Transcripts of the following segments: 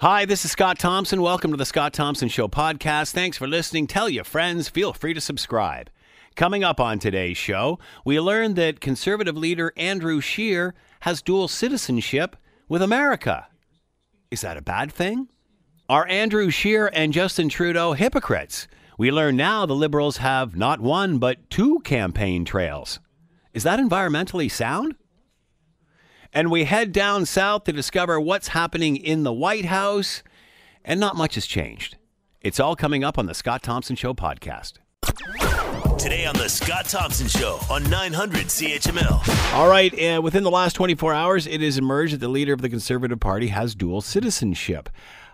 Hi, this is Scott Thompson. Welcome to the Scott Thompson Show podcast. Thanks for listening. Tell your friends. Feel free to subscribe. Coming up on today's show, we learned that conservative leader Andrew Scheer has dual citizenship with America. Is that a bad thing? Are Andrew Scheer and Justin Trudeau hypocrites? We learn now the Liberals have not one, but two campaign trails. Is that environmentally sound? And we head down south to discover what's happening in the White House, and not much has changed. It's all coming up on the Scott Thompson Show podcast. Today on the Scott Thompson Show on 900 CHML. All right, uh, within the last 24 hours, it has emerged that the leader of the Conservative Party has dual citizenship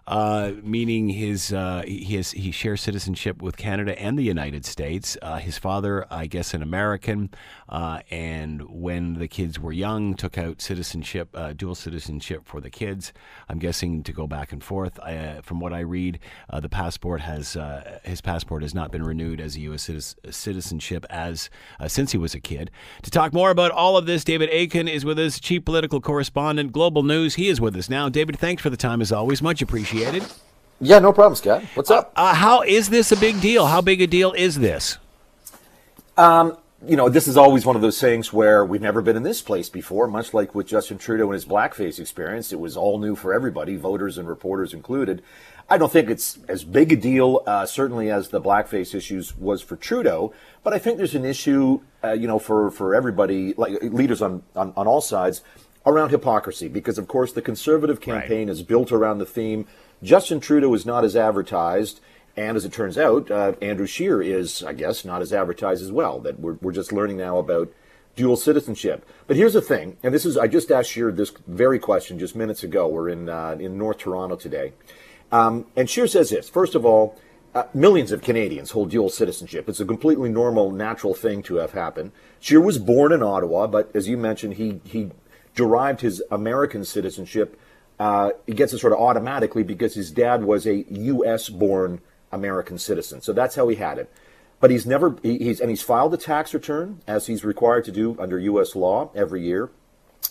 uh, meaning his uh, he he shares citizenship with Canada and the United States. Uh, his father, I guess, an American, uh, and when the kids were young, took out citizenship, uh, dual citizenship for the kids. I'm guessing to go back and forth. from what I read, the passport has his passport has not been renewed as a U.S. citizenship as since he was a kid. To talk more about all of this, David Akin is with us, chief political correspondent, Global News. He is with us now. David, thanks for the time as always. Much appreciated appreciated. Yeah, no problem, Scott. What's up? Uh, uh, how is this a big deal? How big a deal is this? Um, you know, this is always one of those things where we've never been in this place before, much like with Justin Trudeau and his blackface experience. It was all new for everybody, voters and reporters included. I don't think it's as big a deal, uh, certainly as the blackface issues was for Trudeau, but I think there's an issue, uh, you know, for, for everybody, like leaders on, on, on all sides, around hypocrisy, because of course the conservative campaign right. is built around the theme Justin Trudeau is not as advertised. And as it turns out, uh, Andrew Scheer is, I guess, not as advertised as well. That we're, we're just learning now about dual citizenship. But here's the thing, and this is I just asked Scheer this very question just minutes ago. We're in uh, in North Toronto today, um, and Scheer says this. First of all, uh, millions of Canadians hold dual citizenship. It's a completely normal, natural thing to have happen. Scheer was born in Ottawa, but as you mentioned, he he derived his American citizenship uh, he gets it sort of automatically because his dad was a U.S. born American citizen. So that's how he had it. But he's never, he, he's, and he's filed a tax return as he's required to do under U.S. law every year.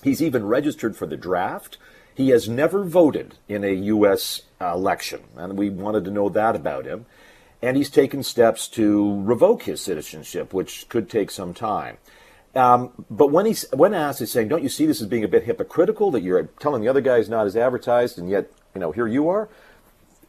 He's even registered for the draft. He has never voted in a U.S. Election, and we wanted to know that about him. And he's taken steps to revoke his citizenship, which could take some time. Um, but when he's when asked, he's saying, "Don't you see this as being a bit hypocritical that you're telling the other guy is not as advertised, and yet you know here you are."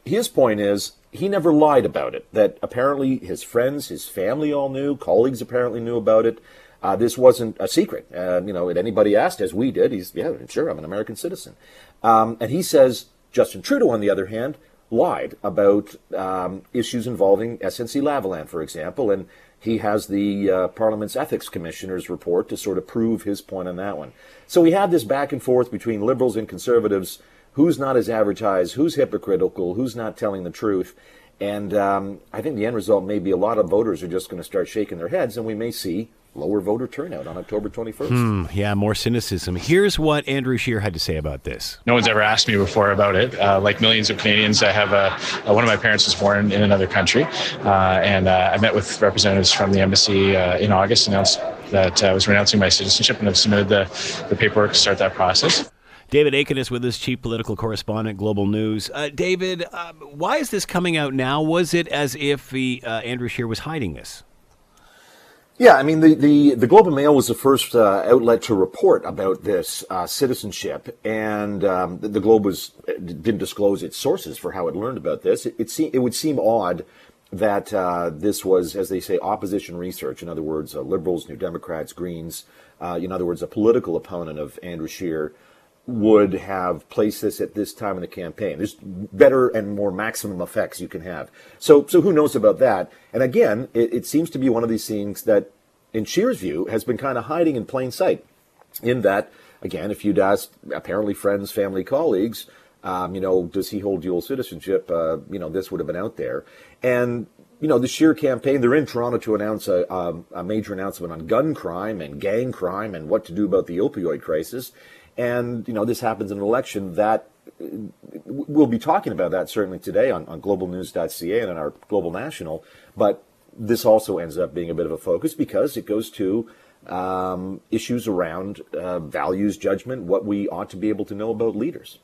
His point is he never lied about it. That apparently his friends, his family all knew, colleagues apparently knew about it. Uh, this wasn't a secret. Uh, you know, if anybody asked, as we did, he's yeah, sure, I'm an American citizen. Um, and he says Justin Trudeau, on the other hand, lied about um, issues involving SNC Lavalin, for example, and he has the uh, Parliament's Ethics Commissioner's report to sort of prove his point on that one. So we have this back and forth between liberals and conservatives who's not as advertised, who's hypocritical, who's not telling the truth. And um, I think the end result may be a lot of voters are just going to start shaking their heads, and we may see lower voter turnout on October 21st. Hmm, yeah, more cynicism. Here's what Andrew Scheer had to say about this. No one's ever asked me before about it. Uh, like millions of Canadians, I have a, a, one of my parents was born in another country, uh, and uh, I met with representatives from the embassy uh, in August, announced that I was renouncing my citizenship, and have submitted the, the paperwork to start that process. David Akin is with us, chief political correspondent, Global News. Uh, David, uh, why is this coming out now? Was it as if the, Andrew Scheer was hiding this? Yeah, I mean, the, the, the Globe and Mail was the first uh, outlet to report about this uh, citizenship, and um, the, the, Globe was didn't disclose its sources for how it learned about this. It, it, se- it would seem odd that uh, this was, as they say, opposition research. In other words, uh, liberals, New Democrats, Greens, uh, in other words, a political opponent of Andrew Scheer would have placed this at this time in the campaign. There's better and more maximum effects you can have. So, so who knows about that? And again, it, it seems to be one of these things that, in Scheer's view, has been kind of hiding in plain sight. In that, again, if you'd asked apparently friends, family, colleagues, um, you know, does he hold dual citizenship? Uh, you know, this would have been out there. And you know, the Scheer campaign, they're in Toronto to announce a, a, a, major announcement on gun crime and gang crime and what to do about the opioid crisis and you know this happens in an election that we'll be talking about that certainly today on, on globalnews.ca and on our global national but this also ends up being a bit of a focus because it goes to um, issues around uh, values judgment what we ought to be able to know about leaders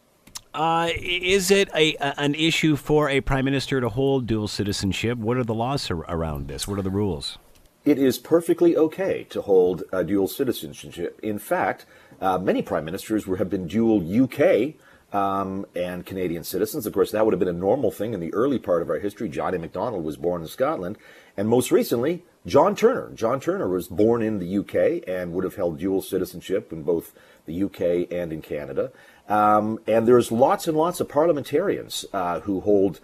Uh, is it a, a, an issue for a prime minister to hold dual citizenship? What are the laws ar- around this? What are the rules? It is perfectly okay to hold a dual citizenship. In fact, uh, many prime ministers were, have been dual UK um, and Canadian citizens. Of course, that would have been a normal thing in the early part of our history. John A. Macdonald was born in Scotland, and most recently, John Turner. John Turner was born in the UK and would have held dual citizenship in both the UK and in Canada. Um, and there's lots and lots of parliamentarians uh, who hold,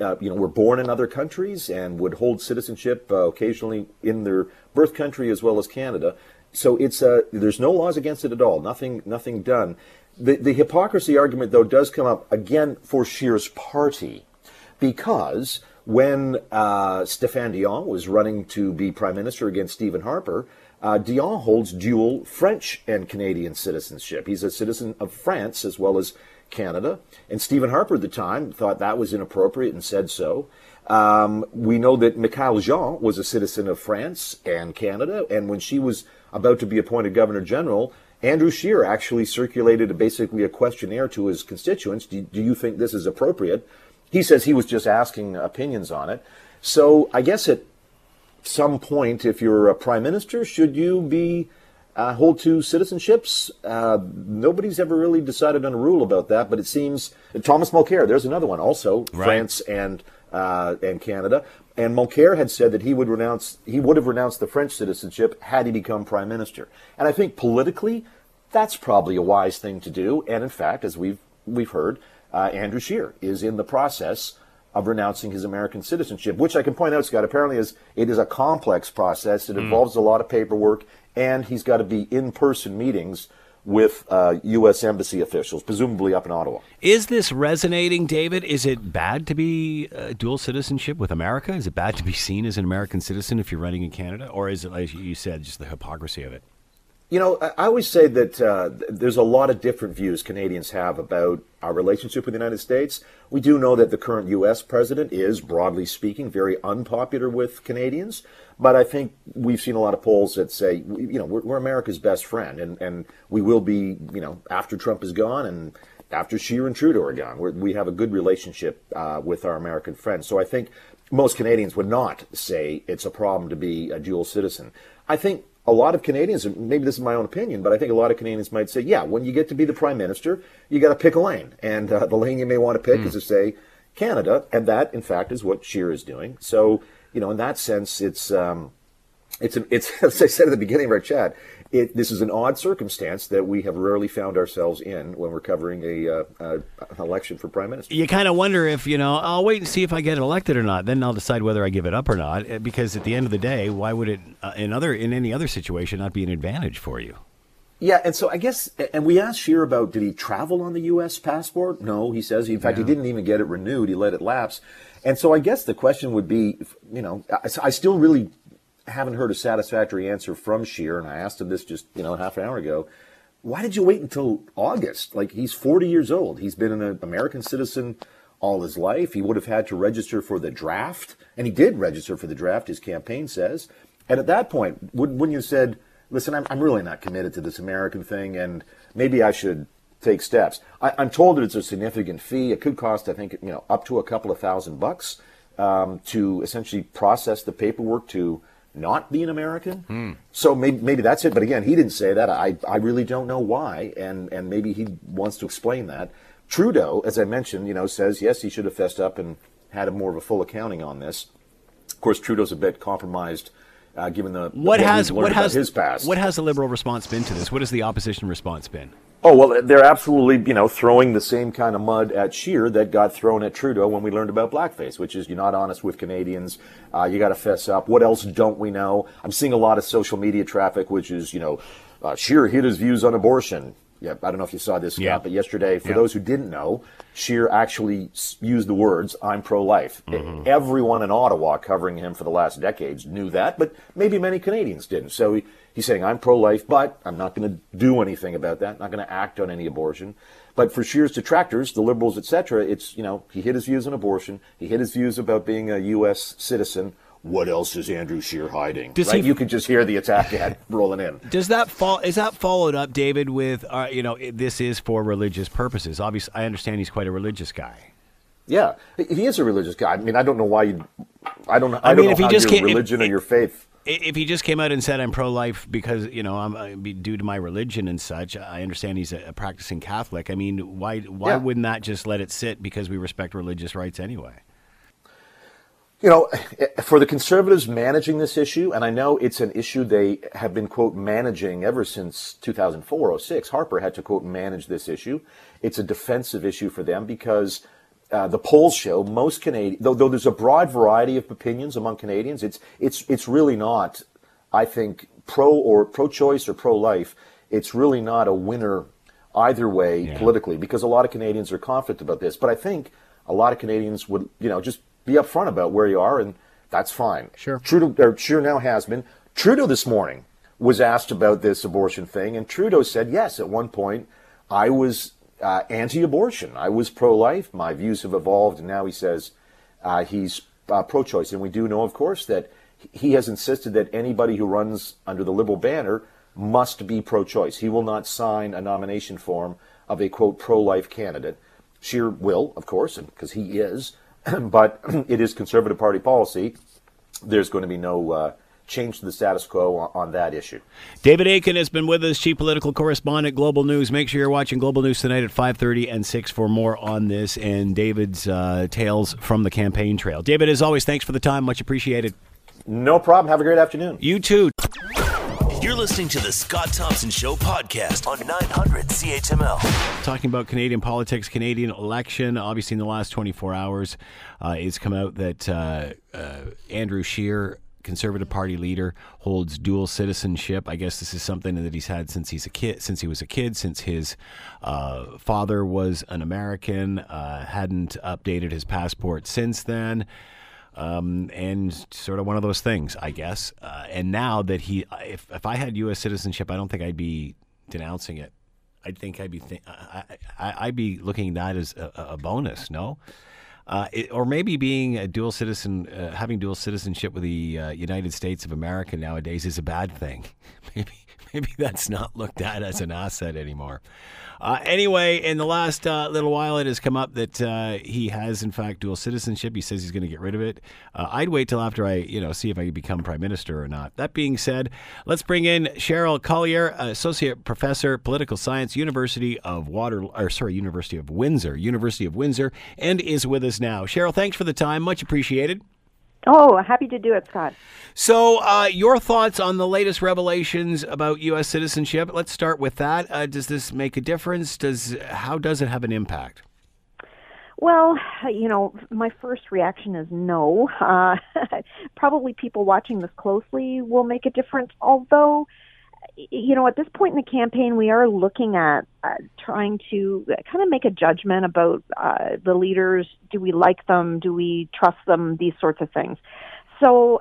uh, you know, were born in other countries and would hold citizenship uh, occasionally in their birth country as well as Canada. So it's uh, there's no laws against it at all. Nothing, nothing done. The, the hypocrisy argument, though, does come up again for Scheer's party, because when uh, Stéphane Dion was running to be prime minister against Stephen Harper, uh, Dion holds dual French and Canadian citizenship. He's a citizen of France as well as Canada. And Stephen Harper at the time thought that was inappropriate and said so. Um, we know that Michaëlle Jean was a citizen of France and Canada, and when she was about to be appointed Governor General, Andrew Scheer actually circulated a, basically a questionnaire to his constituents. Do, do you think this is appropriate? He says he was just asking opinions on it. So I guess at some point, if you're a prime minister, should you be uh, hold two citizenships? Uh, nobody's ever really decided on a rule about that, but it seems Thomas Mulcair. There's another one, also Right. France and uh, and Canada. And Mulcair had said that he would renounce he would have renounced the French citizenship had he become prime minister. And I think politically, that's probably a wise thing to do. And in fact, as we've we've heard, uh, Andrew Scheer is in the process of renouncing his American citizenship, which I can point out, Scott, apparently is it is a complex process. It involves a lot of paperwork, and he's got to be in person meetings with uh, U.S. embassy officials, presumably up in Ottawa. Is this resonating, David? Is it bad to be uh, dual citizenship with America? Is it bad to be seen as an American citizen if you're running in Canada? Or is it, like you said, just the hypocrisy of it? You know, I always say that uh, there's a lot of different views Canadians have about our relationship with the United States. We do know that the current U.S. president is, broadly speaking, very unpopular with Canadians. But I think we've seen a lot of polls that say, you know, we're, we're America's best friend, and, and we will be, you know, after Trump is gone and after Scheer and Trudeau are gone. We have a good relationship uh, with our American friends. So I think most Canadians would not say it's a problem to be a dual citizen. I think a lot of Canadians, and maybe this is my own opinion, but I think a lot of Canadians might say, yeah, when you get to be the prime minister, you got to pick a lane. And uh, the lane you may want to pick is to say Canada. And that, in fact, is what Scheer is doing. So, you know, in that sense, it's. Um, it's, it's as I said at the beginning of our chat. It, this is an odd circumstance that we have rarely found ourselves in when we're covering a, uh, uh, an election for prime minister. You kind of wonder if, you know, I'll wait and see if I get elected or not. Then I'll decide whether I give it up or not. uh, Because at the end of the day, why would it, uh, in other in any other situation, not be an advantage for you? Yeah, and so I guess, and we asked Scheer about did he travel on the U.S. passport? No, he says. In fact, he didn't even get it renewed. He let it lapse. And so I guess the question would be, you know, I, I still really haven't heard a satisfactory answer from Scheer, and I asked him this just, you know, half an hour ago. Why did you wait until August? Like, he's 40 years old. He's been an American citizen all his life. He would have had to register for the draft, and he did register for the draft, his campaign says. And at that point, would, wouldn't you have said, listen, I'm, I'm really not committed to this American thing, and maybe I should take steps. I, I'm told that it's a significant fee. It could cost, I think, you know, up to a couple of thousand bucks um, to essentially process the paperwork to not be an American. So maybe, maybe that's it. But again, he didn't say that. I, I really don't know why, and, and maybe he wants to explain that. Trudeau, as I mentioned, you know, says yes, he should have fessed up and had a more of a full accounting on this. Of course, Trudeau's a bit compromised, uh, given the What we've has what has his past. what has the liberal response been to this? What has the opposition response been? Oh well, they're absolutely you know throwing the same kind of mud at Scheer that got thrown at Trudeau when we learned about blackface, which is you're not honest with Canadians. Uh, you got to fess up. What else don't we know? I'm seeing a lot of social media traffic, which is you know, uh, Scheer hid his views on abortion. Yeah, I don't know if you saw this, Scott, Yeah. but yesterday, for Yeah. those who didn't know, Scheer actually used the words "I'm pro-life." Mm-hmm. Everyone in Ottawa covering him for the last decades knew that, but maybe many Canadians didn't. So he, he's saying, "I'm pro-life, but I'm not going to do anything about that. Not going to act on any abortion." But for Scheer's detractors, the liberals, etc., it's you know he hid his views on abortion. He hid his views about being a U.S. citizen. What else is Andrew Scheer hiding? Does right? he- you could just hear the attack ad rolling in. Does that fall? Is that followed up, David? With uh, you know, this is for religious purposes. Obviously, I understand he's quite a religious guy. Yeah, he is a religious guy. I mean, I don't know why you. I don't know. I, I don't mean, know if he just your can't- if- religion or your faith. If he just came out and said I'm pro-life because you know I'm uh, due to my religion and such, I understand he's a, a practicing Catholic. I mean, why why Yeah. wouldn't that just let it sit because we respect religious rights anyway? You know, for the conservatives managing this issue, and I know it's an issue they have been, quote, managing ever since 2004 06. Harper had to, quote, manage this issue. It's a defensive issue for them because uh, the polls show most Canadians, though, though there's a broad variety of opinions among Canadians, it's, it's, it's really not, I think, pro or pro choice or pro life. It's really not a winner either way Yeah. politically because a lot of Canadians are confident about this. But I think a lot of Canadians would, you know, just be upfront about where you are, and that's fine. Sure. Trudeau, or Scheer now has been. Trudeau this morning was asked about this abortion thing, and Trudeau said, yes, at one point, I was uh, anti-abortion. I was pro-life. My views have evolved, and now he says uh, he's uh, pro-choice. And we do know, of course, that he has insisted that anybody who runs under the Liberal banner must be pro-choice. He will not sign a nomination form of a, quote, pro-life candidate. Scheer will, of course, because he is, but it is Conservative Party policy. There's going to be no uh, change to the status quo on, on that issue. David Akin has been with us, chief political correspondent, Global News. Make sure you're watching Global News tonight at 5:30 and 6 for more on this and David's uh, tales from the campaign trail. David, as always, thanks for the time, much appreciated. No problem. Have a great afternoon. You too. You're listening to the Scott Thompson Show podcast on 900 CHML. Talking about Canadian politics, Canadian election. Obviously, in the last 24 hours, uh, it's come out that uh, uh, Andrew Scheer, Conservative Party leader, holds dual citizenship. I guess this is something that he's had since he's a kid, since he was a kid, since his uh, father was an American. Uh, hadn't updated his passport since then. Um, and sort of one of those things, I guess. Uh, and now that he, if, if I had U.S. citizenship, I don't think I'd be denouncing it. I think I'd be th- I, I'd be looking at that as a, a bonus, no? Uh, it, or maybe being a dual citizen, uh, having dual citizenship with the uh, United States of America nowadays is a bad thing. maybe maybe that's not looked at as an asset anymore. Uh, anyway, in the last uh, little while, it has come up that uh, he has, in fact, dual citizenship. He says he's going to get rid of it. Uh, I'd wait till after I, you know, see if I become prime minister or not. That being said, let's bring in Cheryl Collier, associate professor, political science, University of Water, or sorry, University of Windsor, University of Windsor, and is with us now. Cheryl, thanks for the time, much appreciated. Oh, happy to do it, Scott. So, uh, your thoughts on the latest revelations about U.S. citizenship? Let's start with that. Uh, does this make a difference? Does how does it have an impact? Well, you know, my first reaction is no. Uh, probably people watching this closely will make a difference, although, you know, at this point in the campaign, we are looking at uh, trying to kind of make a judgment about uh, the leaders. Do we like them? Do we trust them? These sorts of things. So,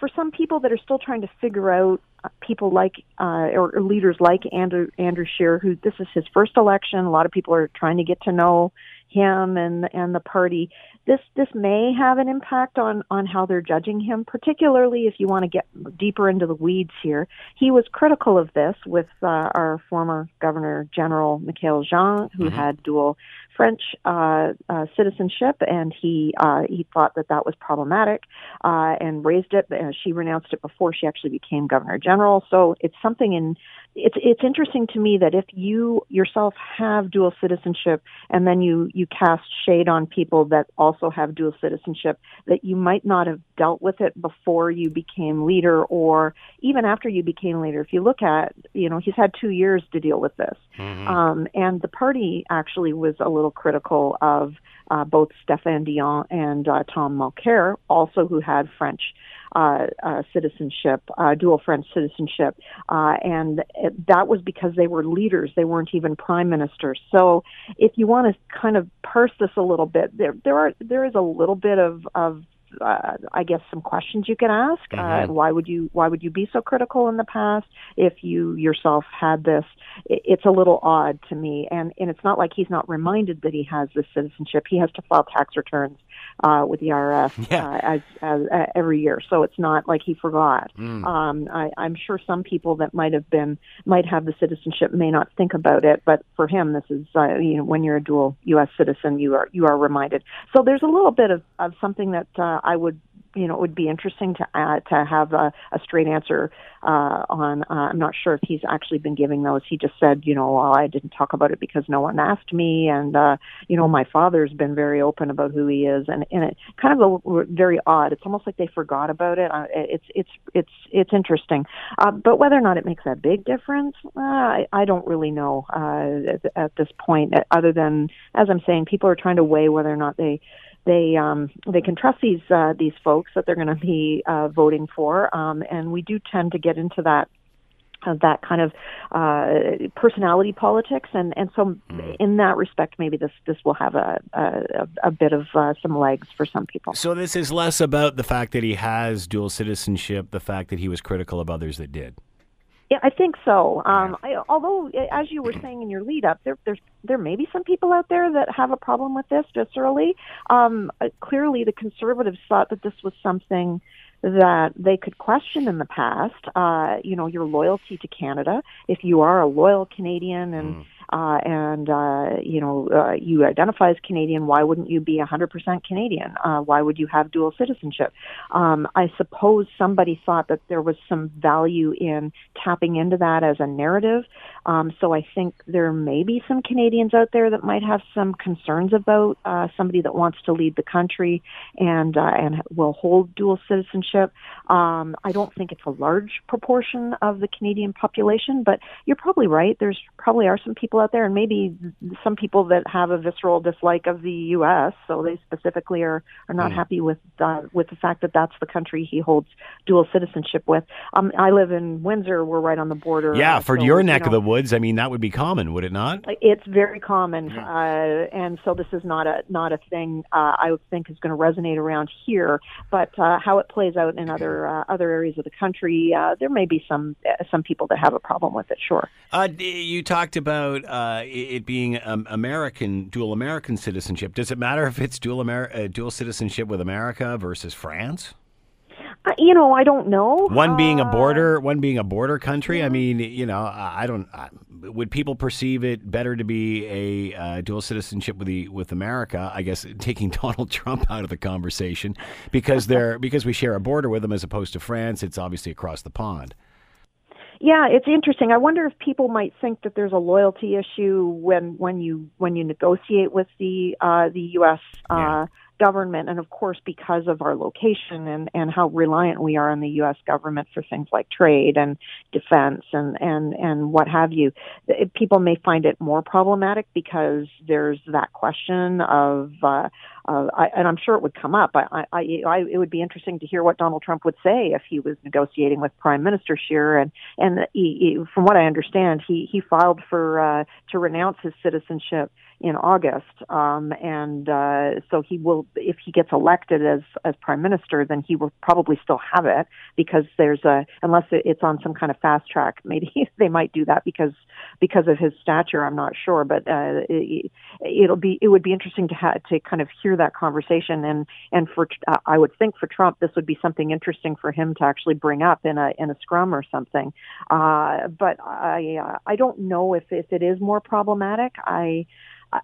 for some people that are still trying to figure out uh, people like uh, or, leaders like Andrew Andrew Scheer, who this is his first election, a lot of people are trying to get to know him and and the party. This this may have an impact on on how they're judging him, particularly if you want to get deeper into the weeds here. He was critical of this with uh, our former Governor General Michaëlle Jean, who had dual French uh, uh, citizenship, and he uh, he thought that that was problematic uh, and raised it. Uh, she renounced it before she actually became Governor General. So it's something in it's it's interesting to me that if you yourself have dual citizenship and then you you cast shade on people that also have dual citizenship, that you might not have dealt with it before you became leader or even after you became leader. If you look at you know he's had two years to deal with this, um, and the party actually was a little critical of uh, both Stéphane Dion and uh, Tom Mulcair, also who had French uh, uh, citizenship, uh, dual French citizenship, uh, and it, that was because they were leaders; they weren't even prime ministers. So, if you want to kind of parse this a little bit, there there are there is a little bit of of uh, I guess some questions you can ask. Uh, why would you Why would you be so critical in the past if you yourself had this? It, it's a little odd to me, and and it's not like he's not reminded that he has this citizenship. He has to file tax returns uh, with the IRS Yeah. uh, as, as uh, every year. So it's not like he forgot. Mm. Um, I, I'm sure some people that might have been might have the citizenship may not think about it, but for him, this is uh, you know when you're a dual U.S. citizen, you are you are reminded. So there's a little bit of, of something that uh, I would you know it would be interesting to uh, to have a, a straight answer uh, on. Uh, I'm not sure if he's actually been giving those. He just said, you know, well, I didn't talk about it because no one asked me, and uh, you know, my father's been very open about who he is, and and it kind of a, very odd. It's almost like they forgot about it. Uh, it's it's it's it's interesting, uh, but whether or not it makes a big difference, uh, I, I don't really know uh, at, at this point. Other than, as I'm saying, people are trying to weigh whether or not they they um, they can trust these uh, these folks that they're going to be uh, voting for, um, and we do tend to get into that uh, that kind of uh, personality politics, and and so in that respect, maybe this this will have a a, a bit of uh, some legs for some people. So this is less about the fact that he has dual citizenship, the fact that he was critical of others that did. Yeah, I think so. Um, I, although, as you were saying in your lead up, there there's there may be some people out there that have a problem with this viscerally. Um, uh, clearly, the conservatives thought that this was something that they could question in the past. Uh, you know, your loyalty to Canada. If you are a loyal Canadian and uh, and uh, you know uh, you identify as Canadian, why wouldn't you be 100% Canadian? Uh, why would you have dual citizenship? Um, I suppose somebody thought that there was some value in tapping into that as a narrative. Um, so I think there may be some Canadians out there that might have some concerns about uh, somebody that wants to lead the country and uh, and will hold dual citizenship. Um, I don't think it's a large proportion of the Canadian population, but you're probably right. There's probably are some people out there, and maybe some people that have a visceral dislike of the U.S. So they specifically are are not happy with uh, with the fact that that's the country he holds dual citizenship with. Um, I live in Windsor. We're right on the border. Yeah, for so, your you neck of the woods, I mean that would be common, would it not? it's very common, uh, and so this is not a not a thing uh, I would think is going to resonate around here. But uh, how it plays out in other uh, other areas of the country, uh, there may be some uh, some people that have a problem with it. Sure. Uh, you talked about uh, it being um, American, dual American citizenship. Does it matter if it's dual Amer- uh, dual citizenship with America versus France? Uh, you know, I don't know. One being a border, one being a border country. I mean, you know, I I don't. I, would people perceive it better to be a uh, dual citizenship with the with America? I guess taking Donald Trump out of the conversation because they're because we share a border with them as opposed to France. It's obviously across the pond. Yeah, it's interesting. I wonder if people might think that there's a loyalty issue when when you when you negotiate with the uh, the U.S. Yeah. Government, and of course because of our location and and how reliant we are on the U.S. government for things like trade and defense and and and what have you. It, people may find it more problematic because there's that question of. Uh, uh, I, and I'm sure it would come up. I, I, I, it would be interesting to hear what Donald Trump would say if he was negotiating with Prime Minister Scheer. And and he, he, from what I understand, he he filed for uh, to renounce his citizenship in August, um, and uh, so he will, if he gets elected as as prime minister, then he will probably still have it because there's a unless it's on some kind of fast track. Maybe they might do that because because of his stature. I'm not sure, but uh, it, it'll be it would be interesting to ha- to kind of hear that conversation and and for uh, I would think for Trump this would be something interesting for him to actually bring up in a in a scrum or something. Uh, but I uh, I don't know if if it is more problematic. I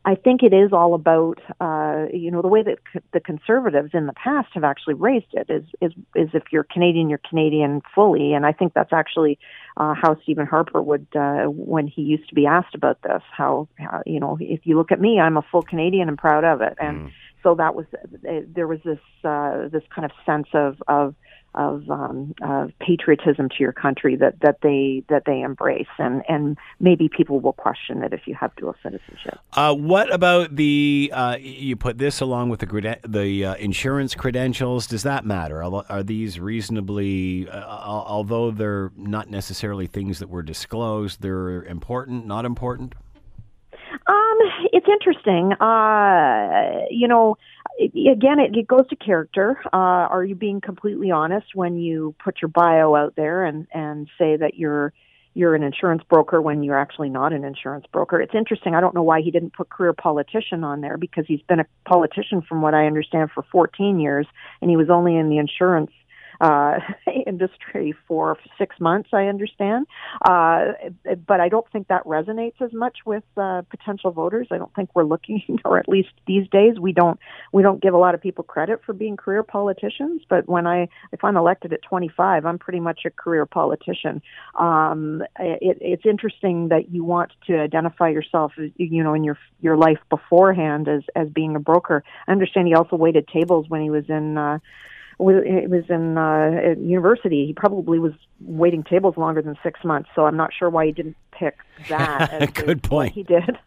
I think it is all about, uh, you know, the way that c- the conservatives in the past have actually raised it is, is, is if you're Canadian, you're Canadian fully. And I think that's actually, uh, how Stephen Harper would, uh, when he used to be asked about this, how, how, you know, if you look at me, I'm a full Canadian and proud of it. And so that was, uh, there was this, uh, this kind of sense of, of, of um, uh, patriotism to your country that, that they that they embrace, and, and maybe people will question it if you have dual citizenship. Uh, what about the? Uh, you put this along with the creden- the uh, insurance credentials. Does that matter? Are, are these reasonably, uh, although they're not necessarily things that were disclosed, they're important, not important? Um, it's interesting. Uh, you know, again, it, it goes to character. Uh, are you being completely honest when you put your bio out there and and say that you're you're an insurance broker when you're actually not an insurance broker. It's interesting. I don't know why he didn't put career politician on there because he's been a politician from what I understand for 14 years and he was only in the insurance uh, industry for six months, I understand. Uh, but I don't think that resonates as much with uh, potential voters. I don't think we're looking, or at least these days, we don't we don't give a lot of people credit for being career politicians. But when I if I'm elected at 25, I'm pretty much a career politician. Um, it, it's interesting that you want to identify yourself, you know, in your your life beforehand as as being a broker. I understand he also waited tables when he was in. Uh, it was in uh, university. He probably was waiting tables longer than six months. So I'm not sure why he didn't that. As Good point. He did,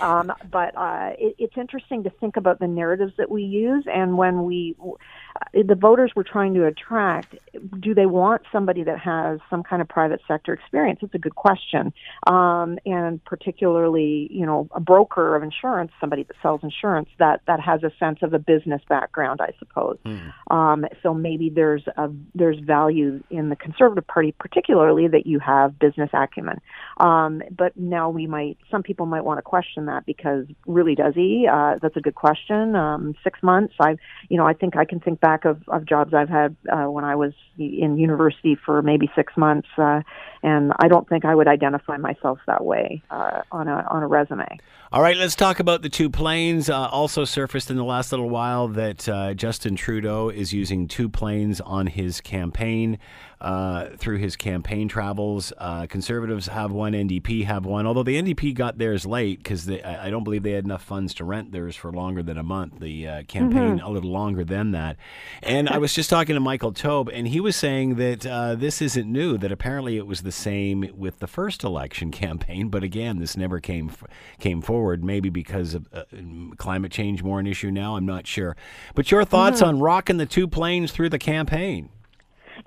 um, but uh, it, it's interesting to think about the narratives that we use and when we uh, the voters we're trying to attract. Do they want somebody that has some kind of private sector experience? It's a good question, um, and particularly you know a broker of insurance, somebody that sells insurance that that has a sense of a business background, I suppose. Hmm. Um, so maybe there's a there's value in the conservative party party, particularly that you have business acumen. Um, but now we might, some people might want to question that because really does he? Uh, that's a good question. Um, six months. I, you know, I think I can think back of, of jobs I've had uh, when I was in university for maybe six months, uh, and I don't think I would identify myself that way uh, on a on a resume. All right, let's talk about the two planes. Uh, also surfaced in the last little while that uh, Justin Trudeau is using two planes on his campaign uh, through his campaign travels. Uh, conservatives have one, NDP have one, although the NDP got theirs late because I don't believe they had enough funds to rent theirs for longer than a month. The uh, campaign mm-hmm. a little longer than that. And I was just talking to Michael Taube, and he was saying that uh, this isn't new, that apparently it was the same with the first election campaign, but again, this never came, came forward maybe because of uh, climate change more an issue now. I'm not sure. But your thoughts mm-hmm. on rocking the two planes through the campaign?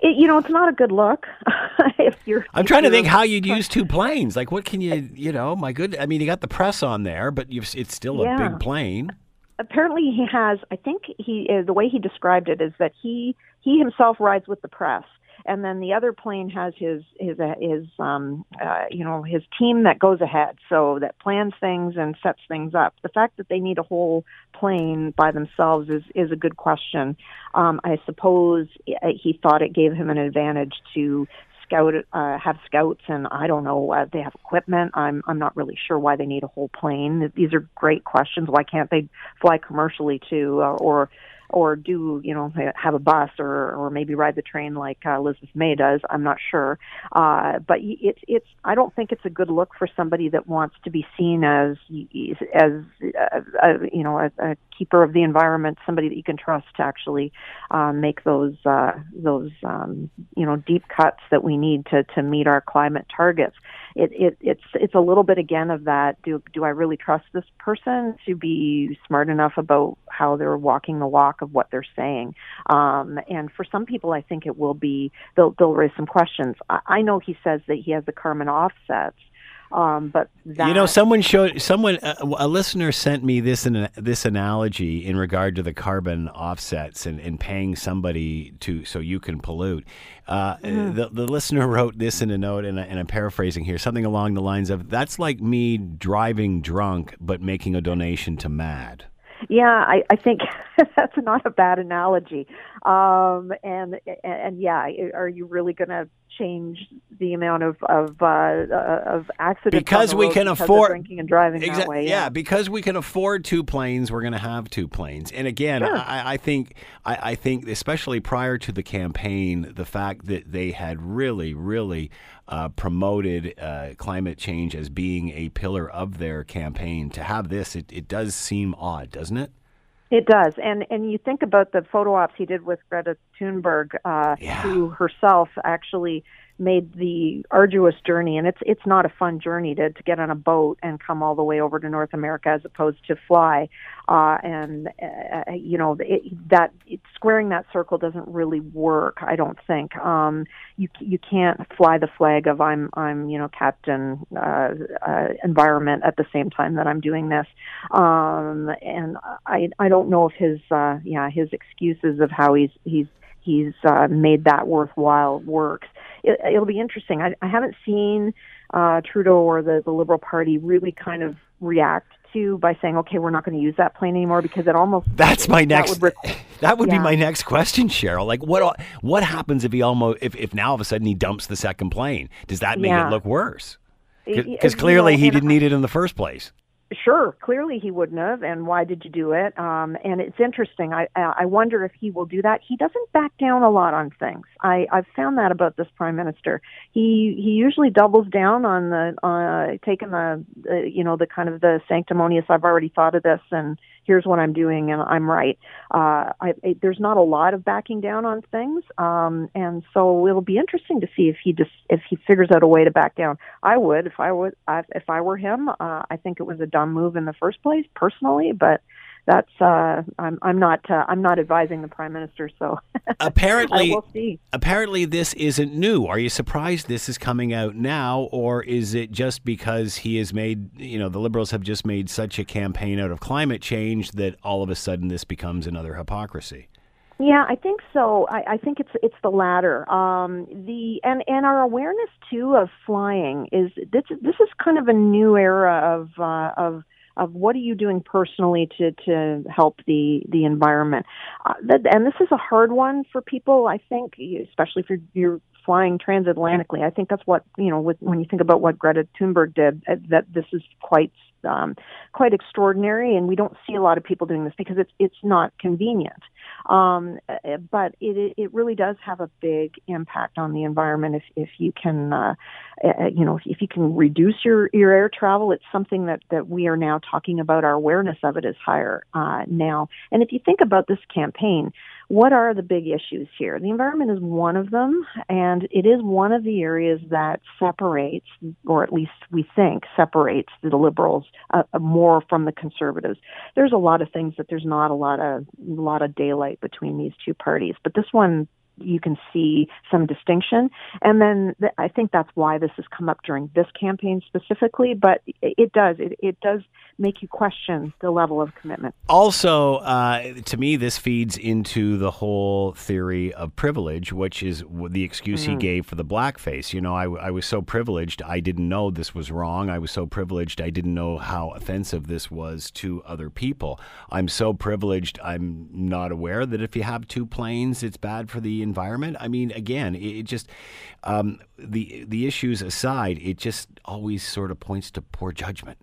It, you know, it's not a good look. if you're, I'm trying to think how you'd use two planes. Like, what can you, you know, my good. I mean, you got the press on there, but it's still yeah. a big plane. Apparently, he has. I think he uh, the way he described it is that he he himself rides with the press and then the other plane has his his uh, his um uh, you know his team that goes ahead so that plans things and sets things up the fact that they need a whole plane by themselves is is a good question um i suppose uh, he thought it gave him an advantage to scout uh, have scouts and I don't know uh, they have equipment. I'm I'm not really sure why they need a whole plane. These are great questions. Why can't they fly commercially too, uh, or or do you know have a bus or or maybe ride the train like uh, Elizabeth May does. I'm not sure, uh, but it's it's I don't think it's a good look for somebody that wants to be seen as as uh, a, you know a, a keeper of the environment, somebody that you can trust to actually uh, make those uh, those um, you know deep cuts that we need to to meet our climate targets it, it it's it's a little bit again of that do do I really trust this person to be smart enough about how they're walking the walk of what they're saying? Um, and for some people I think it will be they'll they'll raise some questions. I, I know he says that he has the carbon offsets um, but that, you know, someone showed someone a, a listener sent me this an, this analogy in regard to the carbon offsets and, and paying somebody to so you can pollute. Uh, mm-hmm. the, the listener wrote this in a note, and, I, and I'm paraphrasing here, something along the lines of "That's like me driving drunk but making a donation to MADD." Yeah, I, I think that's not a bad analogy. Um, and and yeah, are you really going to change the amount of of uh, uh of accidents because we can because afford drinking and driving exa- that way? Yeah. yeah. because we can afford two planes, we're going to have two planes. And again, sure. I, I, think I, I think especially prior to the campaign, the fact that they had really, really uh, promoted uh, climate change as being a pillar of their campaign. To have this, it, it does seem odd, doesn't it? It does, and and you think about the photo ops he did with Greta Thunberg, uh, yeah. who herself actually made the arduous journey and it's it's not a fun journey to to get on a boat and come all the way over to North America as opposed to fly uh, and uh, you know it, that it, squaring that circle doesn't really work. I don't think um, you you can't fly the flag of I'm I'm you know captain uh, uh, environment at the same time that I'm doing this, um, and I I don't know if his uh, yeah his excuses of how he's he's he's uh, made that worthwhile works. It, it'll be interesting. I, I haven't seen uh, Trudeau or the, the Liberal Party really kind of react to by saying, "Okay, we're not going to use that plane anymore," because it almost that's my next. That would, that would yeah. be my next question, Cheryl. Like, what what happens if he almost if, if now all of a sudden he dumps the second plane? Does that make Yeah. it look worse? Because you clearly know, he didn't I- need it in the first place. Sure, clearly he wouldn't have, and why did you do it? Um, and it's interesting. I I wonder if he will do that. He doesn't back down a lot on things. I I've found that about this prime minister. He he usually doubles down on the uh, taking the, the you know the kind of the sanctimonious. I've already thought of this, and here's what I'm doing, and I'm right. Uh, I, I, there's not a lot of backing down on things, um, and so it'll be interesting to see if he just if he figures out a way to back down. I would if I would if I were him. Uh, I think it was a dumb move in the first place, personally, but that's uh, I'm I'm not uh, I'm not advising the prime minister, so Apparently, we'll see. apparently this isn't new. Are you surprised this is coming out now, or is it just because he has made you know the liberals have just made such a campaign out of climate change that all of a sudden this becomes another hypocrisy? Yeah, I think so. I, I think it's it's the latter. Um, the and and our awareness too of flying is this. This is kind of a new era of uh, of of what are you doing personally to to help the the environment. Uh, that, and this is a hard one for people. I think, especially if you're, you're flying transatlantically. I think that's what you know. With, when you think about what Greta Thunberg did, uh, that this is quite um, quite extraordinary, and we don't see a lot of people doing this because it's it's not convenient. Um, but it it really does have a big impact on the environment if if you can uh, uh, you know if you can reduce your your air travel. It's something that that we are now talking about. Our awareness of it is higher uh, now. And if you think about this campaign, what are the big issues here? The environment is one of them, and it is one of the areas that separates, or at least we think separates the liberals uh, more from the conservatives. There's a lot of things that there's not a lot of a lot of daylight between these two parties, but this one you can see some distinction. And then th- I think that's why this has come up during this campaign specifically. But it, it does it, it does make you question the level of commitment. Also, uh, to me, this feeds into the whole theory of privilege, which is the excuse he gave for the blackface. You know, I was so privileged, I didn't know this was wrong. I was so privileged, I didn't know how offensive this was to other people. I'm so privileged, I'm not aware that if you have two planes, it's bad for the environment. I mean, again, it, it just um, the the issues aside, it just always sort of points to poor judgment.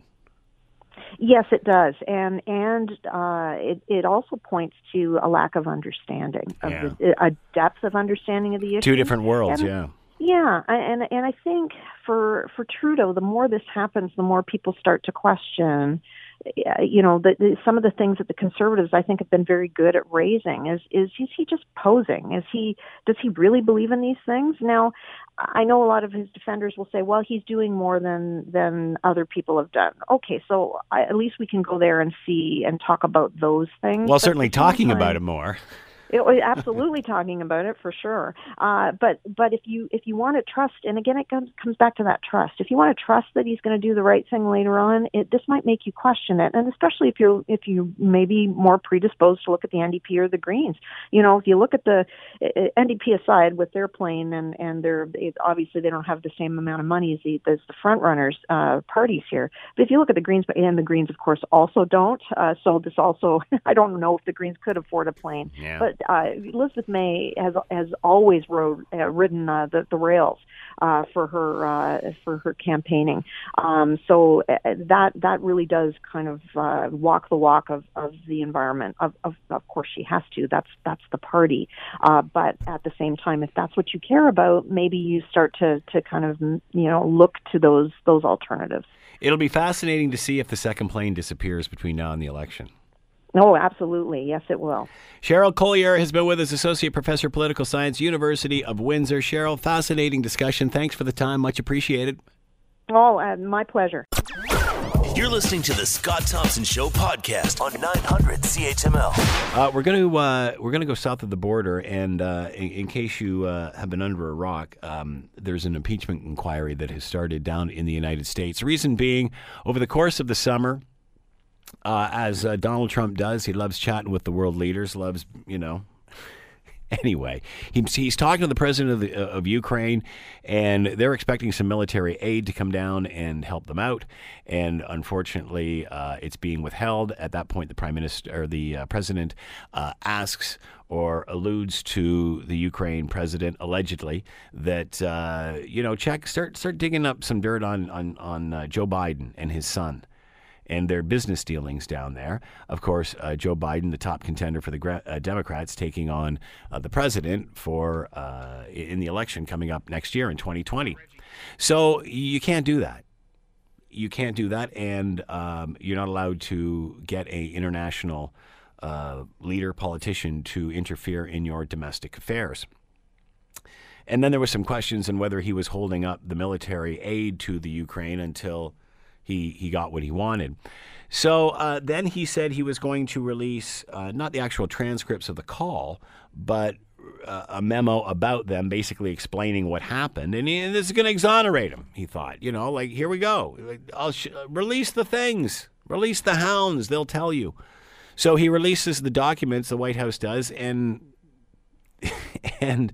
Yes, it does, and and uh, it it also points to a lack of understanding of Yeah. the, a depth of understanding of the issue. Two different worlds, And- yeah. Yeah, and and I think for for Trudeau, the more this happens, the more people start to question. Uh, You know, the, the, some of the things that the conservatives I think have been very good at raising is is is he just posing? Is he does he really believe in these things? Now, I know a lot of his defenders will say, well, he's doing more than than other people have done. Okay, so I, at least we can go there and see and talk about those things. Well, But certainly at the same talking about time- it more. it was absolutely talking about it for sure. Uh, but but if you if you want to trust, and again it comes comes back to that trust. If you want to trust that he's going to do the right thing later on, it, this might make you question it, and especially if you're if you maybe more predisposed to look at the NDP or the Greens. You know, if you look at the uh, NDP aside with their plane and and their it, obviously they don't have the same amount of money as the as the front runners uh, parties here. But if you look at the Greens, and the Greens of course also don't. Uh, so this also I don't know if the Greens could afford a plane. Yeah. But uh, Elizabeth May has has always rode uh, ridden uh, the the rails uh, for her uh, for her campaigning. Um, so uh, that that really does kind of uh, walk the walk of, of the environment. Of, of of course she has to. That's that's the party. Uh, but at the same time, if that's what you care about, maybe you start to to kind of you know look to those those alternatives. It'll be fascinating to see if the second plane disappears between now and the election. Oh, absolutely. Yes, it will. Cheryl Collier has been with us, Associate Professor of Political Science, University of Windsor. Cheryl, fascinating discussion. Thanks for the time. Much appreciated. Oh, uh, my pleasure. You're listening to the Scott Thompson Show podcast on 900 CHML. Uh, we're going to uh, we're going to go south of the border, and uh, in, in, case you uh, have been under a rock, um, there's an impeachment inquiry that has started down in the United States. Reason being, over the course of the summer, uh, as uh, Donald Trump does, he loves chatting with the world leaders, loves you know anyway, he's, talking to the president of, the, uh, of Ukraine, and they're expecting some military aid to come down and help them out. And unfortunately, uh, it's being withheld. At that point, the prime minister or the uh, president asks or alludes to the Ukraine president allegedly that uh, you know check start start digging up some dirt on on on uh, Joe Biden and his son and their business dealings down there. Of course, uh, Joe Biden, the top contender for the uh, Democrats, taking on uh, the president for uh, in the election coming up next year in 2020. So you can't do that. You can't do that, and um, you're not allowed to get a international uh, leader, politician to interfere in your domestic affairs. And then there were some questions on whether he was holding up the military aid to the Ukraine until he he got what he wanted. So uh, then he said he was going to release uh, not the actual transcripts of the call, but uh, a memo about them, basically explaining what happened, and, he, and this is going to exonerate him. He thought, you know, like here we go, I'll sh- release the things, release the hounds. They'll tell you. So he releases the documents. The White House does, and and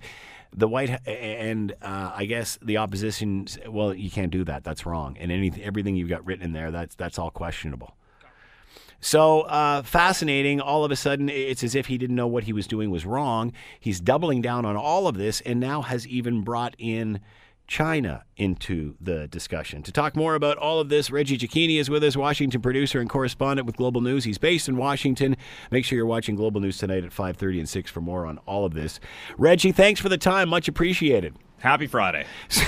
the White and uh, I guess the opposition. Well, you can't do that. That's wrong. And anything, everything you've got written in there, that's that's all questionable. So uh, fascinating. All of a sudden, it's as if he didn't know what he was doing was wrong. He's doubling down on all of this, and now has even brought in China into the discussion. To talk more about all of this, Reggie Cecchini is with us, Washington producer and correspondent with Global News. He's based in Washington. Make sure you're watching Global News tonight at 5:30 and 6 for more on all of this. Reggie, thanks for the time. Much appreciated. Happy Friday!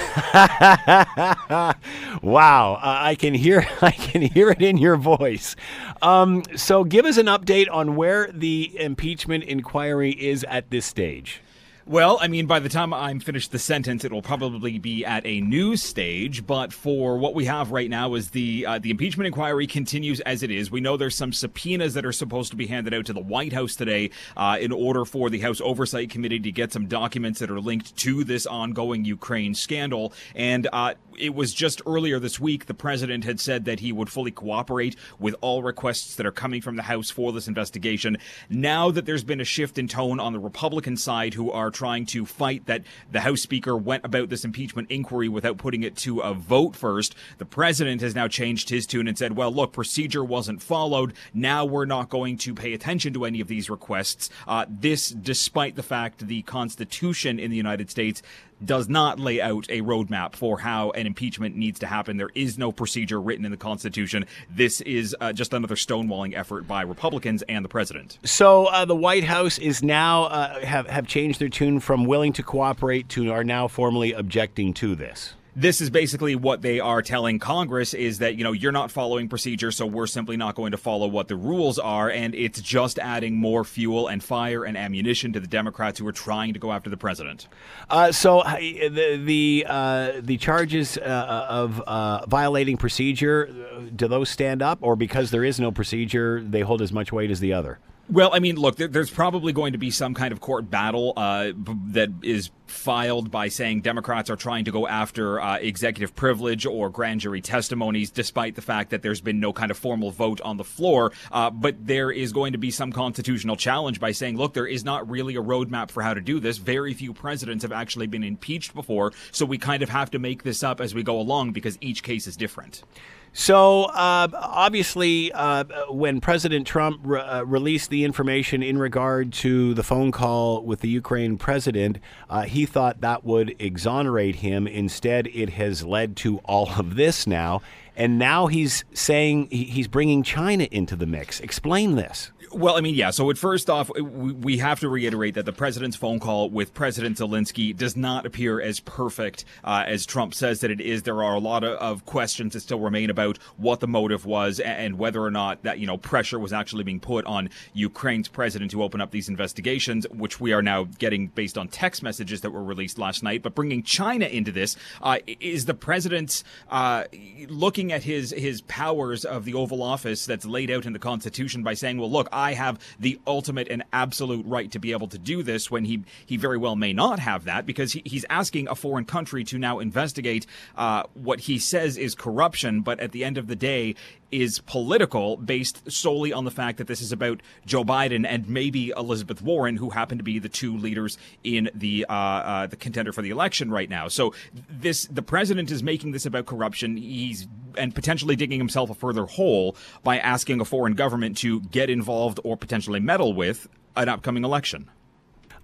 wow, uh, I can hear I can hear it in your voice. Um, so, give us an update on where the impeachment inquiry is at this stage. Well, I mean, by the time I'm finished the sentence, it will probably be at a new stage. But for what we have right now, is the uh, the impeachment inquiry continues as it is. We know there's some subpoenas that are supposed to be handed out to the White House today uh, in order for the House Oversight Committee to get some documents that are linked to this ongoing Ukraine scandal. And uh, it was just earlier this week the president had said that he would fully cooperate with all requests that are coming from the House for this investigation. Now that there's been a shift in tone on the Republican side, who are trying to fight that the House Speaker went about this impeachment inquiry without putting it to a vote first, the president has now changed his tune and said, well, look, procedure wasn't followed. Now we're not going to pay attention to any of these requests. Uh, this, despite the fact the Constitution in the United States does not lay out a roadmap for how an impeachment needs to happen. There is no procedure written in the Constitution. This is uh, just another stonewalling effort by Republicans and the president. So uh, the White House is now uh, have have changed their tune from willing to cooperate to are now formally objecting to this this is basically what they are telling Congress is that, you know, you're not following procedure, so we're simply not going to follow what the rules are. And it's just adding more fuel and fire and ammunition to the Democrats who are trying to go after the president. Uh, so uh, the the, uh, the charges uh, of uh, violating procedure, do those stand up? Or because there is no procedure, they hold as much weight as the other? Well, I mean, look, there's probably going to be some kind of court battle uh, that is filed by saying Democrats are trying to go after uh, executive privilege or grand jury testimonies, despite the fact that there's been no kind of formal vote on the floor. Uh, but there is going to be some constitutional challenge by saying, look, there is not really a roadmap for how to do this. Very few presidents have actually been impeached before, so we kind of have to make this up as we go along because each case is different. So, uh, obviously, uh, when President Trump re- uh, released the information in regard to the phone call with the Ukraine president, uh, he thought that would exonerate him. Instead, it has led to all of this now. And now he's saying he's bringing China into the mix. Explain this. Well, I mean, yeah. So, at first off, we have to reiterate that the president's phone call with President Zelensky does not appear as perfect uh, as Trump says that it is. There are a lot of, of, questions that still remain about what the motive was and whether or not that you know pressure was actually being put on Ukraine's president to open up these investigations, which we are now getting based on text messages that were released last night. But bringing China into this uh, is the president uh, looking looking at his his powers of the Oval Office that's laid out in the Constitution by saying, "Well, look, I have the ultimate and absolute right to be able to do this," when he he very well may not have that because he, he's asking a foreign country to now investigate uh, what he says is corruption, but at the end of the day, is political based solely on the fact that this is about Joe Biden and maybe Elizabeth Warren, who happen to be the two leaders in the uh, uh, the contender for the election right now. So this the president is making this about corruption. He's and potentially digging himself a further hole by asking a foreign government to get involved or potentially meddle with an upcoming election.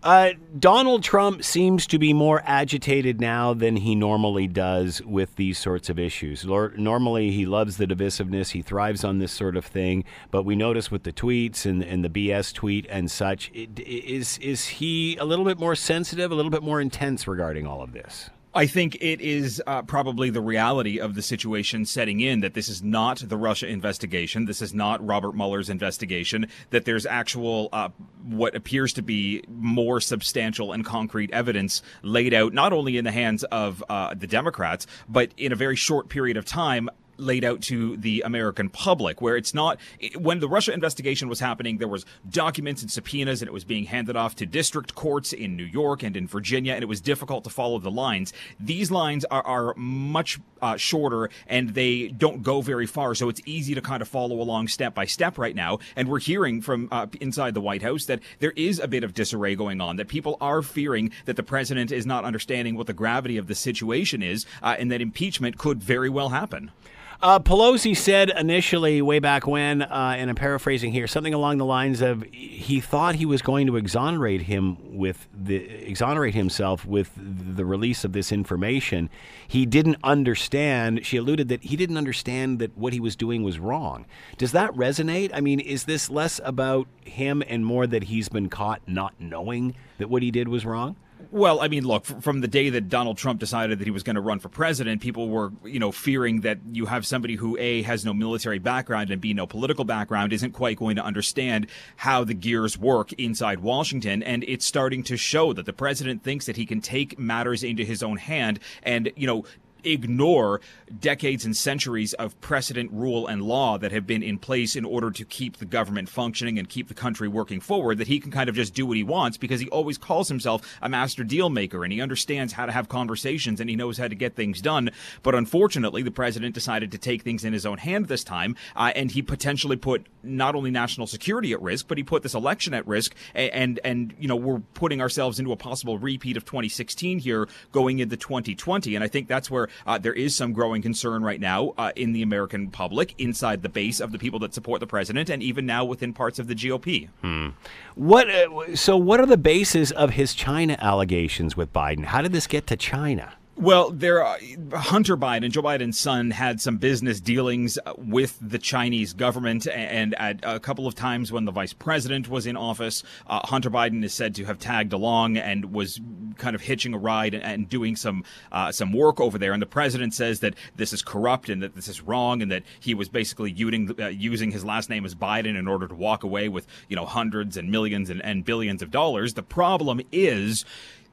Uh, Donald Trump seems to be more agitated now than he normally does with these sorts of issues. Normally, he loves the divisiveness, he thrives on this sort of thing. But we notice with the tweets and, and the BS tweet and such, it, is is he a little bit more sensitive, a little bit more intense regarding all of this? I think it is uh, probably the reality of the situation setting in that this is not the Russia investigation. This is not Robert Mueller's investigation. That there's actual, uh, what appears to be more substantial and concrete evidence laid out, not only in the hands of uh, the Democrats, but in a very short period of time laid out to the American public, where it's not when the Russia investigation was happening, there was documents and subpoenas, and it was being handed off to district courts in New York and in Virginia, and it was difficult to follow the lines. These lines are, are much uh, shorter, and they don't go very far, so it's easy to kind of follow along step by step right now. And we're hearing from uh, inside the White House that there is a bit of disarray going on, that people are fearing that the president is not understanding what the gravity of the situation is, uh, and that impeachment could very well happen. Uh, Pelosi said initially, way back when, uh, and I'm paraphrasing here, something along the lines of he thought he was going to exonerate him with the exonerate himself with the release of this information. He didn't understand. She alluded that he didn't understand that what he was doing was wrong. Does that resonate? I mean, is this less about him and more that he's been caught not knowing that what he did was wrong? Well, I mean, look, from the day that Donald Trump decided that he was going to run for president, people were, you know, fearing that you have somebody who A has no military background and B no political background isn't quite going to understand how the gears work inside Washington. And it's starting to show that the president thinks that he can take matters into his own hand and, you know, ignore decades and centuries of precedent, rule, and law that have been in place in order to keep the government functioning and keep the country working forward, that he can kind of just do what he wants because he always calls himself a master deal maker and he understands how to have conversations and he knows how to get things done. But unfortunately, the president decided to take things in his own hand this time, uh, and he potentially put not only national security at risk, but he put this election at risk. And, and, and you know, we're putting ourselves into a possible repeat of 2016 here going into 2020. And I think that's where uh, there is some growing concern right now uh, in the American public, inside the base of the people that support the president, and even now within parts of the GOP. Hmm. What? Uh, so, what are the bases of his China allegations with Biden? How did this get to China? Well, there, Hunter Biden, Joe Biden's son, had some business dealings with the Chinese government, and at a couple of times when the vice president was in office, uh, Hunter Biden is said to have tagged along and was kind of hitching a ride and, and doing some uh, some work over there. And the president says that this is corrupt and that this is wrong, and that he was basically using uh, using his last name as Biden in order to walk away with you know hundreds and millions and, and billions of dollars. The problem is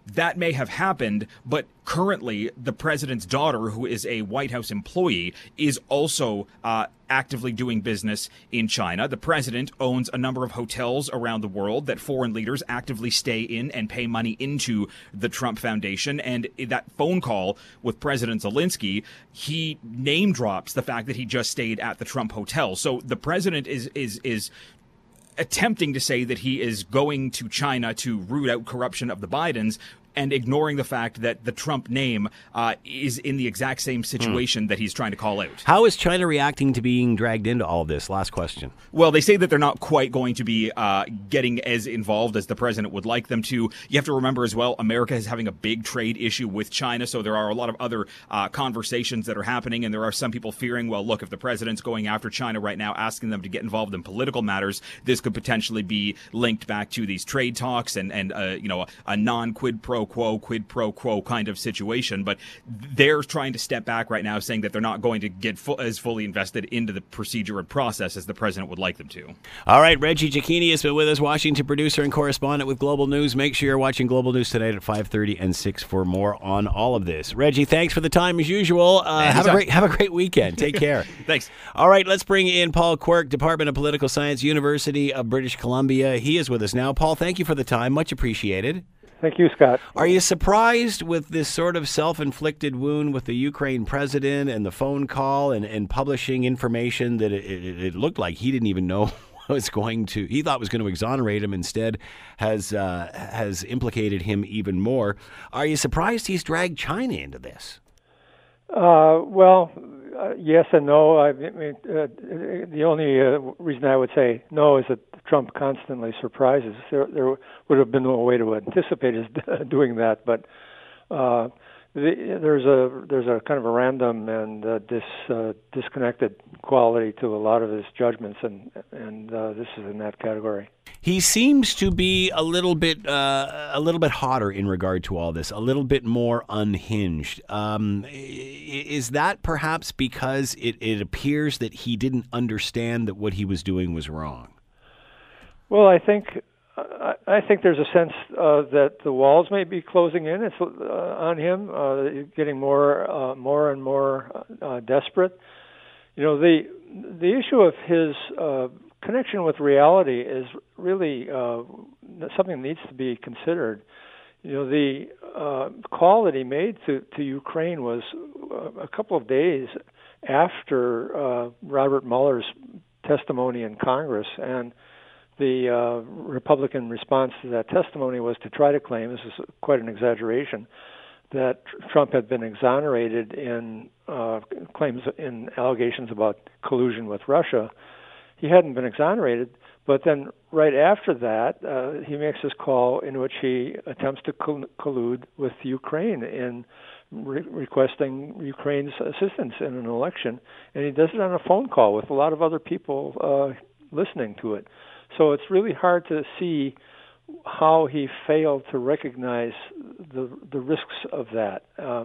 that may have happened, but currently the president's daughter, who is a White House employee, is also uh, actively doing business in China. The president owns a number of hotels around the world that foreign leaders actively stay in and pay money into the Trump Foundation. And that phone call with President Zelensky, he name drops the fact that he just stayed at the Trump hotel. So the president is is is attempting to say that he is going to China to root out corruption of the Bidens and ignoring the fact that the Trump name uh, is in the exact same hmm. situation mm. that he's trying to call out. How is China reacting to being dragged into all this? Last question. Well, they say that they're not quite going to be uh, getting as involved as the president would like them to. You have to remember as well, America is having a big trade issue with China, so there are a lot of other uh, conversations that are happening, and there are some people fearing, well, look, if the president's going after China right now, asking them to get involved in political matters, this could potentially be linked back to these trade talks and and uh, you know a, a non quid pro pro quo, quid pro quo kind of situation. But they're trying to step back right now, saying that they're not going to get fu- as fully invested into the procedure and process as the president would like them to. All right, Reggie Cecchini has been with us, Washington producer and correspondent with Global News. Make sure you're watching Global News tonight at 5:30 and 6 for more on all of this. Reggie, thanks for the time as usual. Uh, have a great have a great weekend. Take care. Thanks. All right, let's bring in Paul Quirk, Department of Political Science, University of British Columbia. He is with us now. Paul, thank you for the time. Much appreciated. Thank you, Scott. Are you surprised with this sort of self inflicted wound with the Ukraine president and the phone call and, and publishing information that it, it, it looked like he didn't even know was going to, he thought was going to exonerate him, instead has, uh, has implicated him even more? Are you surprised he's dragged China into this? Uh, well, uh, yes and no. I mean, uh, the only uh, reason I would say no is that Trump constantly surprises. There, there would have been no way to anticipate his doing that, but uh, the, there's a there's a kind of a random and uh, dis, uh, disconnected quality to a lot of his judgments, and and uh, this is in that category. He seems to be a little bit uh, a little bit hotter in regard to all this, a little bit more unhinged. Um, is that perhaps because it, it appears that he didn't understand that what he was doing was wrong? Well, I think I think there's a sense uh, that the walls may be closing in. It's uh, on him, uh, getting more, uh, more and more uh, desperate. You know, the the issue of his uh, connection with reality is really uh, something that needs to be considered. You know, the uh, call that he made to to Ukraine was uh, a couple of days after uh, Robert Mueller's testimony in Congress, and the uh, Republican response to that testimony was to try to claim this is quite an exaggeration that Trump had been exonerated in uh, claims in allegations about collusion with Russia. He hadn't been exonerated, but then right after that, uh, he makes this call in which he attempts to collude with Ukraine in re- requesting Ukraine's assistance in an election, and he does it on a phone call with a lot of other people uh, listening to it. So it's really hard to see how he failed to recognize the the risks of that. Uh,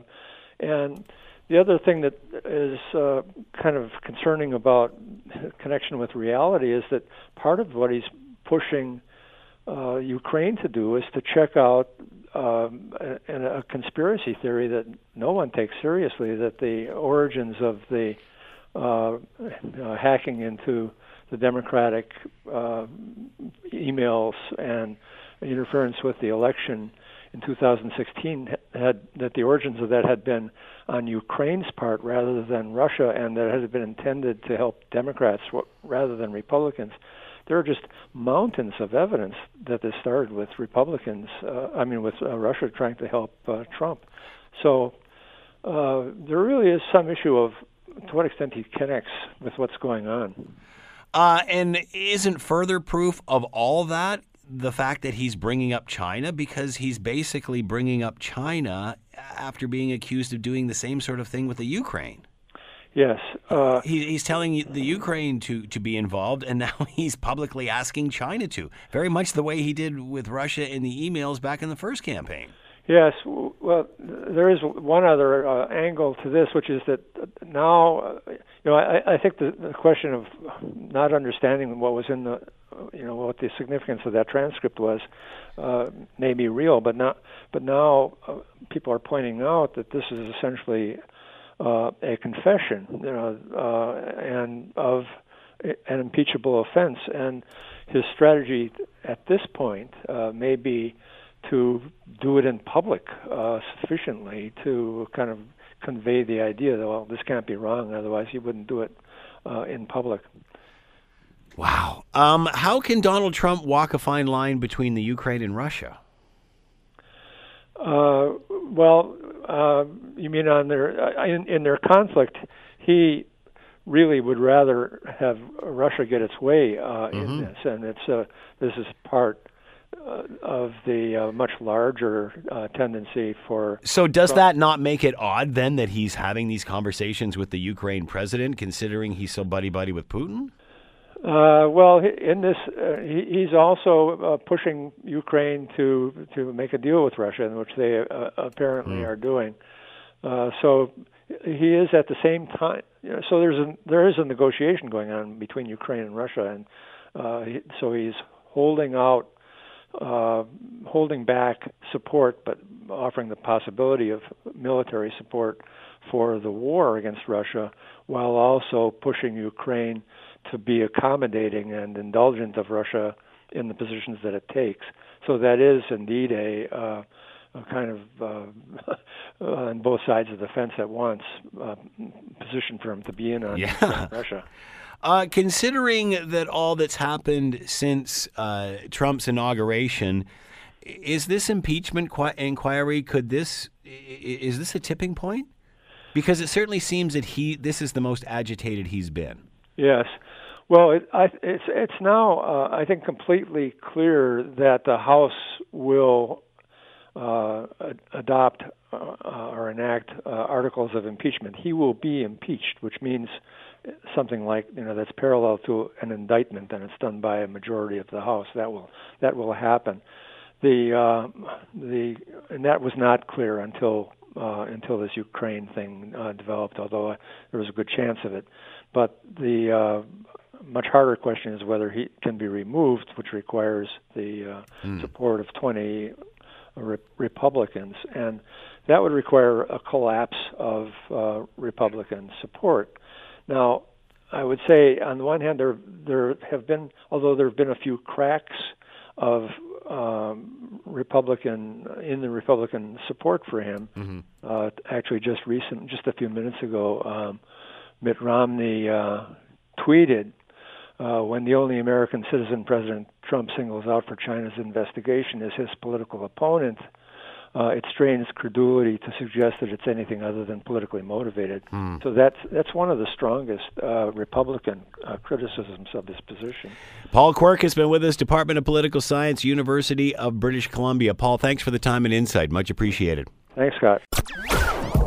and the other thing that is uh, kind of concerning about connection with reality is that part of what he's pushing uh, Ukraine to do is to check out um, a, a conspiracy theory that no one takes seriously that the origins of the uh, uh, hacking into the Democratic uh, emails and interference with the election in 2016 had that the origins of that had been on Ukraine's part rather than Russia, and that it had been intended to help Democrats rather than Republicans. There are just mountains of evidence that this started with Republicans. Uh, I mean, with uh, Russia trying to help uh, Trump. So uh, there really is some issue of to what extent he connects with what's going on. Uh, and isn't further proof of all that the fact that he's bringing up China because he's basically bringing up China after being accused of doing the same sort of thing with the Ukraine. Yes, uh, he, he's telling the Ukraine to to be involved, and now he's publicly asking China to. Very much the way he did with Russia in the emails back in the first campaign. Yes, well, there is one other uh, angle to this, which is that now, uh, you know, I, I think the, the question of not understanding what was in the, you know, what the significance of that transcript was, uh, may be real, but now, but now uh, people are pointing out that this is essentially uh, a confession, you know, uh, and of an impeachable offense, and his strategy at this point uh, may be to do it in public uh, sufficiently to kind of convey the idea that well this can't be wrong otherwise he wouldn't do it uh, in public. Wow. Um, how can donald trump walk a fine line between the ukraine and russia? Uh, well uh, you mean on their uh, in, in their conflict he really would rather have Russia get its way uh, mm-hmm. in this, and it's uh, this is part of the uh, much larger uh, tendency for. So, does that not make it odd then that he's having these conversations with the Ukraine president, considering he's so buddy buddy with Putin? Uh, well, in this, uh, he, he's also uh, pushing Ukraine to to make a deal with Russia, which they uh, apparently mm. are doing. Uh, so he is at the same time. You know, so there's a there is a negotiation going on between Ukraine and Russia, and uh, he, so he's holding out, uh, holding back support, but offering the possibility of military support for the war against Russia, while also pushing Ukraine to be accommodating and indulgent of Russia in the positions that it takes. So that is indeed a, uh, a kind of uh, on both sides of the fence at once uh, position for him to be in on yeah. Russia. Uh, considering that all that's happened since uh, Trump's inauguration, is this impeachment qu- inquiry? Could this is this a tipping point? Because it certainly seems that he this is the most agitated he's been. Yes. Well, it, I, it's it's now uh, I think completely clear that the House will uh, adopt uh, or enact uh, articles of impeachment. He will be impeached, which means something like you know that's parallel to an indictment, and it's done by a majority of the House. That will that will happen. The uh, the and that was not clear until uh, until this Ukraine thing uh, developed, although uh, there was a good chance of it. But the uh, much harder question is whether he can be removed, which requires the uh, mm. support of 20 re- Republicans, and that would require a collapse of uh, Republican support. Now, I would say, on the one hand, there there have been, although there have been a few cracks of um, Republican in the Republican support for him. Mm-hmm. Uh, actually, just recent, just a few minutes ago, um, Mitt Romney uh, tweeted uh, when the only American citizen President Trump singles out for China's investigation is his political opponent, uh, it strains credulity to suggest that it's anything other than politically motivated. Mm. So that's that's one of the strongest uh, Republican uh, criticisms of this position. Paul Quirk has been with us, Department of Political Science, University of British Columbia. Paul, thanks for the time and insight. Much appreciated. Thanks, Scott.